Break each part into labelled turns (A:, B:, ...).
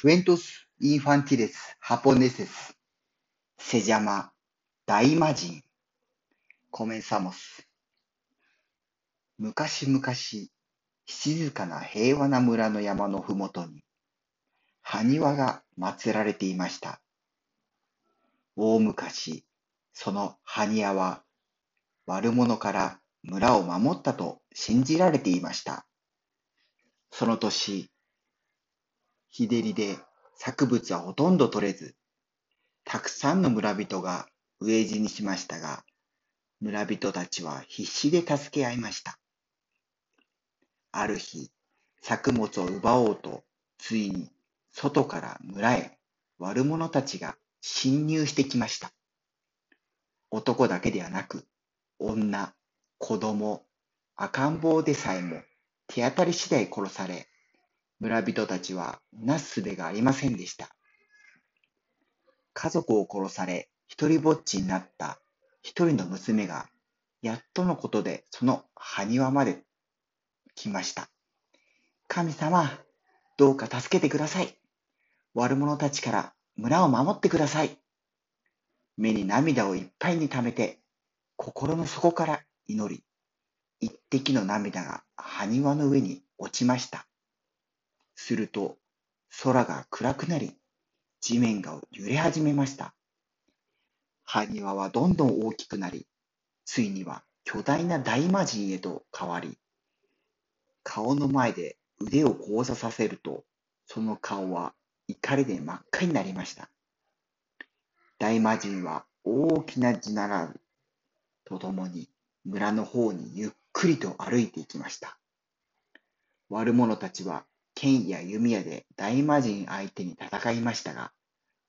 A: Cuentos infantiles japoneses se llama Daimajin. Comenzamos. 昔々、静かな平和な村の山のふもとに、埴輪が祀られていました。大昔、その埴輪は悪者から村を守ったと信じられていました。その年、日照りで作物はほとんど取れず、たくさんの村人が飢え死にしましたが、村人たちは必死で助け合いました。ある日、作物を奪おうと、ついに外から村へ悪者たちが侵入してきました。男だけではなく、女、子供、赤ん坊でさえも手当たり次第殺され、村人たちはなすすべがありませんでした。家族を殺され、一人ぼっちになった一人の娘が、やっとのことでその埴輪まで来ました。神様、どうか助けてください。悪者たちから村を守ってください。目に涙をいっぱいに溜めて、心の底から祈り、一滴の涙が埴輪の上に落ちました。すると、空が暗くなり、地面が揺れ始めました。埴輪はどんどん大きくなり、ついには巨大な大魔神へと変わり、顔の前で腕を交差させると、その顔は怒りで真っ赤になりました。大魔神は大きな地ならずとともに村の方にゆっくりと歩いていきました。悪者たちは剣や弓矢で大魔神相手に戦いましたが、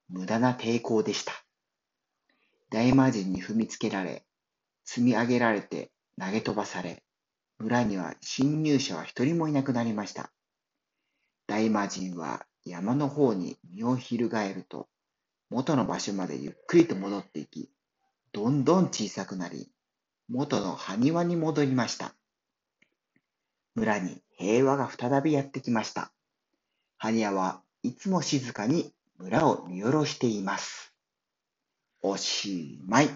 A: 無駄な抵抗でした。大魔神に踏みつけられ、積み上げられて投げ飛ばされ、村には侵入者は一人もいなくなりました。大魔神は山の方に身を翻ると、元の場所までゆっくりと戻っていき、どんどん小さくなり、元の埴輪に戻りました。村に平和が再びやってきました。ハニヤはいつも静かに村を見下ろしています。おしまい。